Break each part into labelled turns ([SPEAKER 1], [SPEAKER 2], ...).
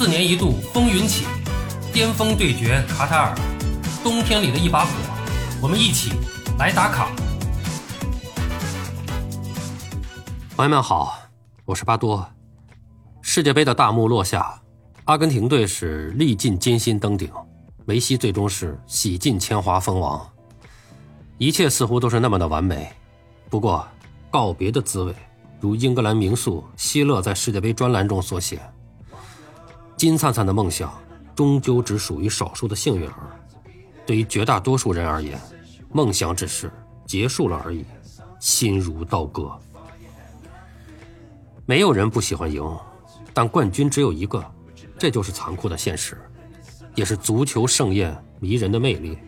[SPEAKER 1] 四年一度风云起，巅峰对决卡塔尔，冬天里的一把火，我们一起来打卡。朋友们好，我是巴多。世界杯的大幕落下，阿根廷队是历尽艰辛登顶，梅西最终是洗尽铅华封王，一切似乎都是那么的完美。不过，告别的滋味，如英格兰名宿希勒在世界杯专栏中所写。金灿灿的梦想，终究只属于少数的幸运儿。对于绝大多数人而言，梦想只是结束了而已，心如刀割。没有人不喜欢赢，但冠军只有一个，这就是残酷的现实，也是足球盛宴迷人的魅力。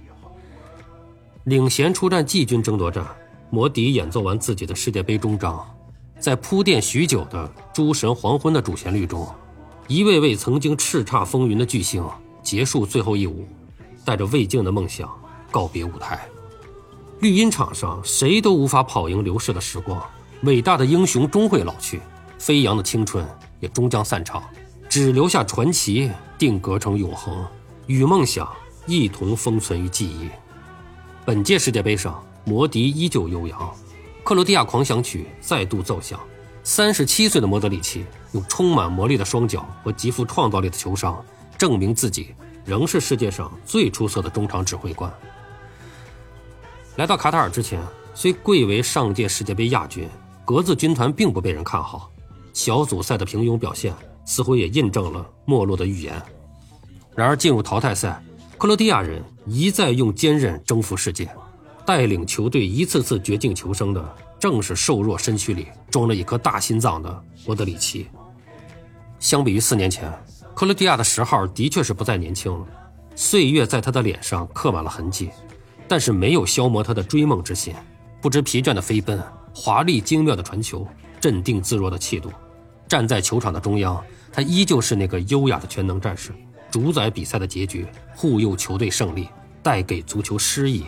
[SPEAKER 1] 领衔出战季军争夺战，摩迪演奏完自己的世界杯终章，在铺垫许久的《诸神黄昏》的主旋律中。一位位曾经叱咤风云的巨星结束最后一舞，带着未尽的梦想告别舞台。绿茵场上，谁都无法跑赢流逝的时光。伟大的英雄终会老去，飞扬的青春也终将散场，只留下传奇定格成永恒，与梦想一同封存于记忆。本届世界杯上，魔笛依旧悠扬，克罗地亚狂想曲再度奏响。三十七岁的莫德里奇用充满魔力的双脚和极富创造力的球商，证明自己仍是世界上最出色的中场指挥官。来到卡塔尔之前，虽贵为上届世界杯亚军，格子军团并不被人看好。小组赛的平庸表现似乎也印证了没落的预言。然而进入淘汰赛，克罗地亚人一再用坚韧征服世界，带领球队一次次绝境求生的。正是瘦弱身躯里装了一颗大心脏的莫德里奇。相比于四年前，克罗地亚的十号的确是不再年轻了，岁月在他的脸上刻满了痕迹，但是没有消磨他的追梦之心。不知疲倦的飞奔，华丽精妙的传球，镇定自若的气度。站在球场的中央，他依旧是那个优雅的全能战士，主宰比赛的结局，护佑球队胜利，带给足球诗意。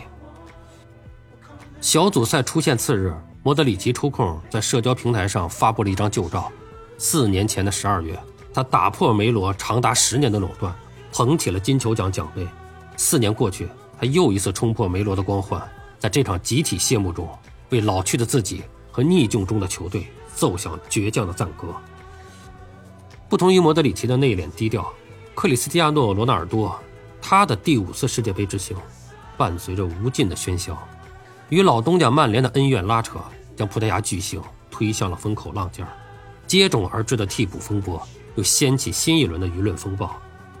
[SPEAKER 1] 小组赛出现次日。莫德里奇抽空在社交平台上发布了一张旧照。四年前的十二月，他打破梅罗长达十年的垄断，捧起了金球奖奖杯。四年过去，他又一次冲破梅罗的光环，在这场集体谢幕中，为老去的自己和逆境中的球队奏响倔强的赞歌。不同于莫德里奇的内敛低调，克里斯蒂亚诺·罗纳尔多，他的第五次世界杯之行，伴随着无尽的喧嚣。与老东家曼联的恩怨拉扯，将葡萄牙巨星推向了风口浪尖儿接踵而至的替补风波又掀起新一轮的舆论风暴。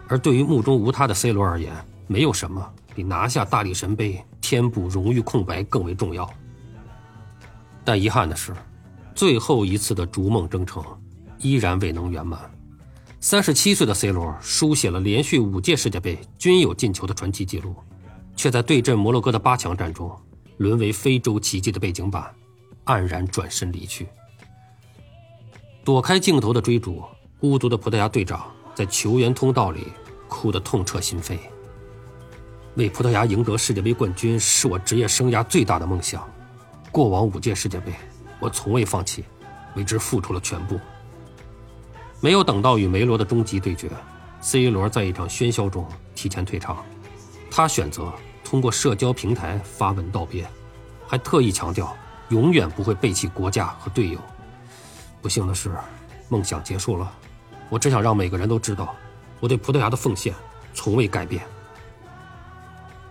[SPEAKER 1] 而对于目中无他的 C 罗而言，没有什么比拿下大力神杯填补荣誉空白更为重要。但遗憾的是，最后一次的逐梦征程依然未能圆满。三十七岁的 C 罗书写了连续五届世界杯均有进球的传奇纪录，却在对阵摩洛哥的八强战中。沦为非洲奇迹的背景板，黯然转身离去。躲开镜头的追逐，孤独的葡萄牙队长在球员通道里哭得痛彻心扉。为葡萄牙赢得世界杯冠军是我职业生涯最大的梦想。过往五届世界杯，我从未放弃，为之付出了全部。没有等到与梅罗的终极对决，C 罗在一场喧嚣中提前退场。他选择。通过社交平台发文道别，还特意强调永远不会背弃国家和队友。不幸的是，梦想结束了。我只想让每个人都知道，我对葡萄牙的奉献从未改变。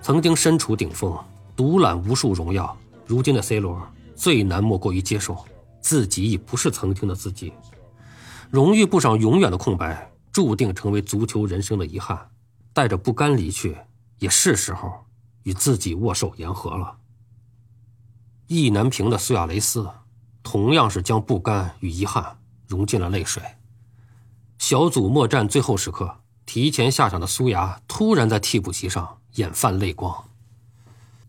[SPEAKER 1] 曾经身处顶峰，独揽无数荣耀，如今的 C 罗最难莫过于接受自己已不是曾经的自己。荣誉簿上永远的空白，注定成为足球人生的遗憾。带着不甘离去，也是时候。与自己握手言和了。意难平的苏亚雷斯，同样是将不甘与遗憾融进了泪水。小组末战最后时刻，提前下场的苏牙突然在替补席上眼泛泪光。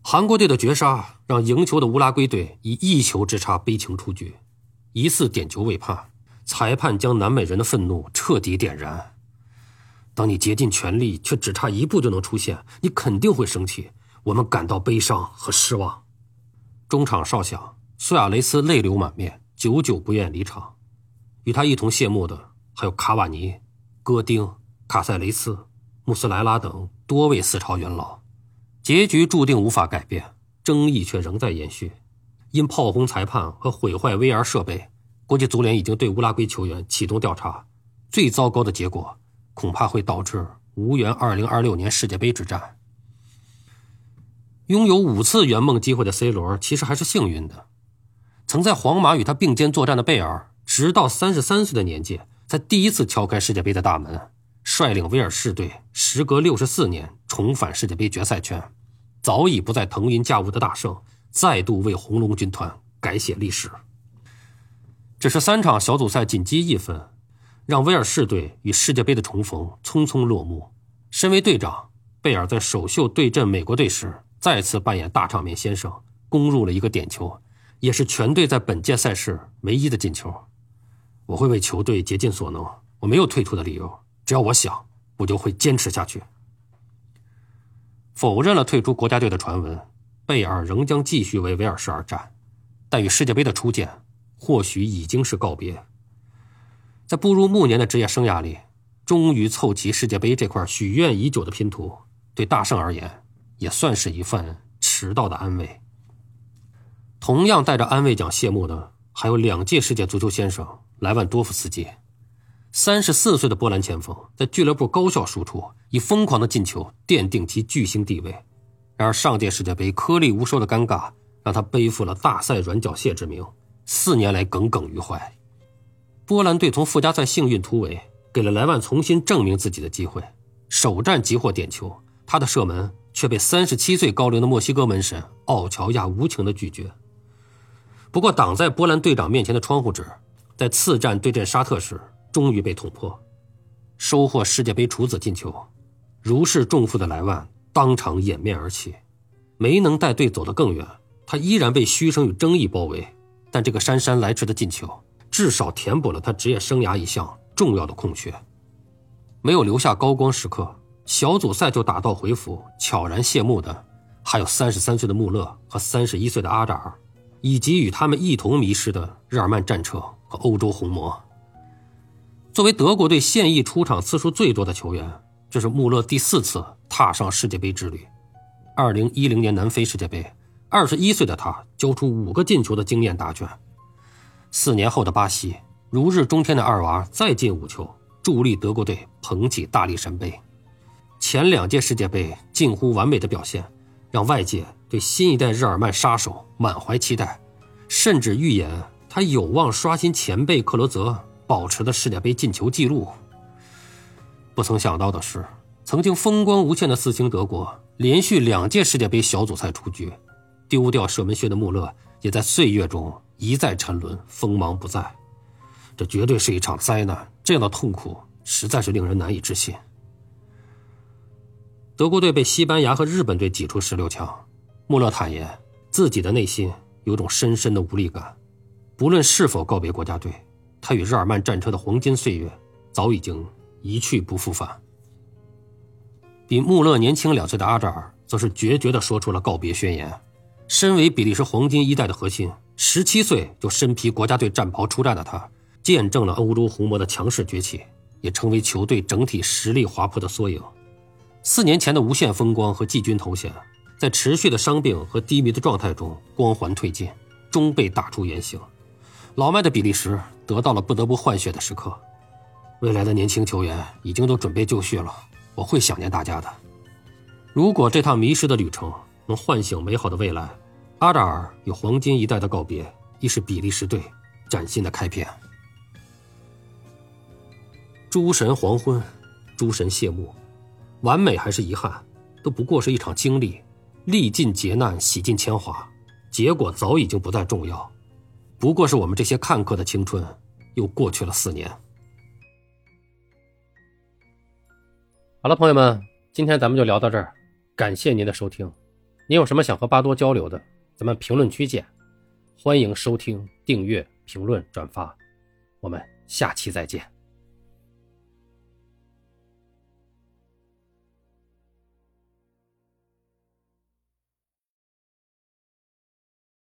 [SPEAKER 1] 韩国队的绝杀让赢球的乌拉圭队以一球之差悲情出局，疑似点球未判，裁判将南美人的愤怒彻底点燃。当你竭尽全力却只差一步就能出现，你肯定会生气。我们感到悲伤和失望。中场哨响，苏亚雷斯泪流满面，久久不愿离场。与他一同谢幕的还有卡瓦尼、戈丁、卡塞雷斯、穆斯莱拉等多位四朝元老，结局注定无法改变，争议却仍在延续。因炮轰裁判和毁坏 VR 设备，国际足联已经对乌拉圭球员启动调查。最糟糕的结果，恐怕会导致无缘2026年世界杯之战。拥有五次圆梦机会的 C 罗，其实还是幸运的。曾在皇马与他并肩作战的贝尔，直到三十三岁的年纪，才第一次敲开世界杯的大门，率领威尔士队时隔六十四年重返世界杯决赛圈，早已不再腾云驾雾的大圣，再度为红龙军团改写历史。只是三场小组赛仅积一分，让威尔士队与世界杯的重逢匆匆落幕。身为队长，贝尔在首秀对阵美国队时，再次扮演大场面先生，攻入了一个点球。也是全队在本届赛事唯一的进球。我会为球队竭尽所能，我没有退出的理由。只要我想，我就会坚持下去。否认了退出国家队的传闻，贝尔仍将继续为威尔士而战。但与世界杯的出现，或许已经是告别。在步入暮年的职业生涯里，终于凑齐世界杯这块许愿已久的拼图，对大圣而言，也算是一份迟到的安慰。同样带着安慰奖谢幕的，还有两届世界足球先生莱万多夫斯基。三十四岁的波兰前锋在俱乐部高效输出，以疯狂的进球奠定其巨星地位。然而上届世界杯颗粒无收的尴尬，让他背负了大赛软脚蟹之名，四年来耿耿于怀。波兰队从附加赛幸运突围，给了莱万重新证明自己的机会。首战即获点球，他的射门却被三十七岁高龄的墨西哥门神奥乔亚无情的拒绝。不过，挡在波兰队长面前的窗户纸，在次战对阵沙特时终于被捅破，收获世界杯处子进球。如释重负的莱万当场掩面而泣，没能带队走得更远，他依然被嘘声与争议包围。但这个姗姗来迟的进球，至少填补了他职业生涯一项重要的空缺。没有留下高光时刻，小组赛就打道回府、悄然谢幕的，还有三十三岁的穆勒和三十一岁的阿扎尔。以及与他们一同迷失的日耳曼战车和欧洲红魔。作为德国队现役出场次数最多的球员，这是穆勒第四次踏上世界杯之旅。二零一零年南非世界杯，二十一岁的他交出五个进球的惊艳答卷。四年后的巴西，如日中天的二娃再进五球，助力德国队捧起大力神杯。前两届世界杯近乎完美的表现，让外界。对新一代日耳曼杀手满怀期待，甚至预言他有望刷新前辈克罗泽保持的世界杯进球纪录。不曾想到的是，曾经风光无限的四星德国，连续两届世界杯小组赛出局，丢掉射门靴的穆勒也在岁月中一再沉沦，锋芒不再。这绝对是一场灾难，这样的痛苦实在是令人难以置信。德国队被西班牙和日本队挤出十六强。穆勒坦言，自己的内心有种深深的无力感。不论是否告别国家队，他与日耳曼战车的黄金岁月早已经一去不复返。比穆勒年轻两岁的阿扎尔，则是决绝地说出了告别宣言。身为比利时黄金一代的核心，十七岁就身披国家队战袍出战的他，见证了欧洲红魔的强势崛起，也成为球队整体实力滑坡的缩影。四年前的无限风光和季军头衔。在持续的伤病和低迷的状态中，光环褪尽，终被打出原形。老迈的比利时得到了不得不换血的时刻。未来的年轻球员已经都准备就绪了，我会想念大家的。如果这趟迷失的旅程能唤醒美好的未来，阿扎尔与黄金一代的告别，亦是比利时队崭新的开篇。诸神黄昏，诸神谢幕，完美还是遗憾，都不过是一场经历。历尽劫难，洗尽铅华，结果早已经不再重要，不过是我们这些看客的青春又过去了四年。好了，朋友们，今天咱们就聊到这儿，感谢您的收听。您有什么想和巴多交流的，咱们评论区见。欢迎收听、订阅、评论、转发，我们下期再见。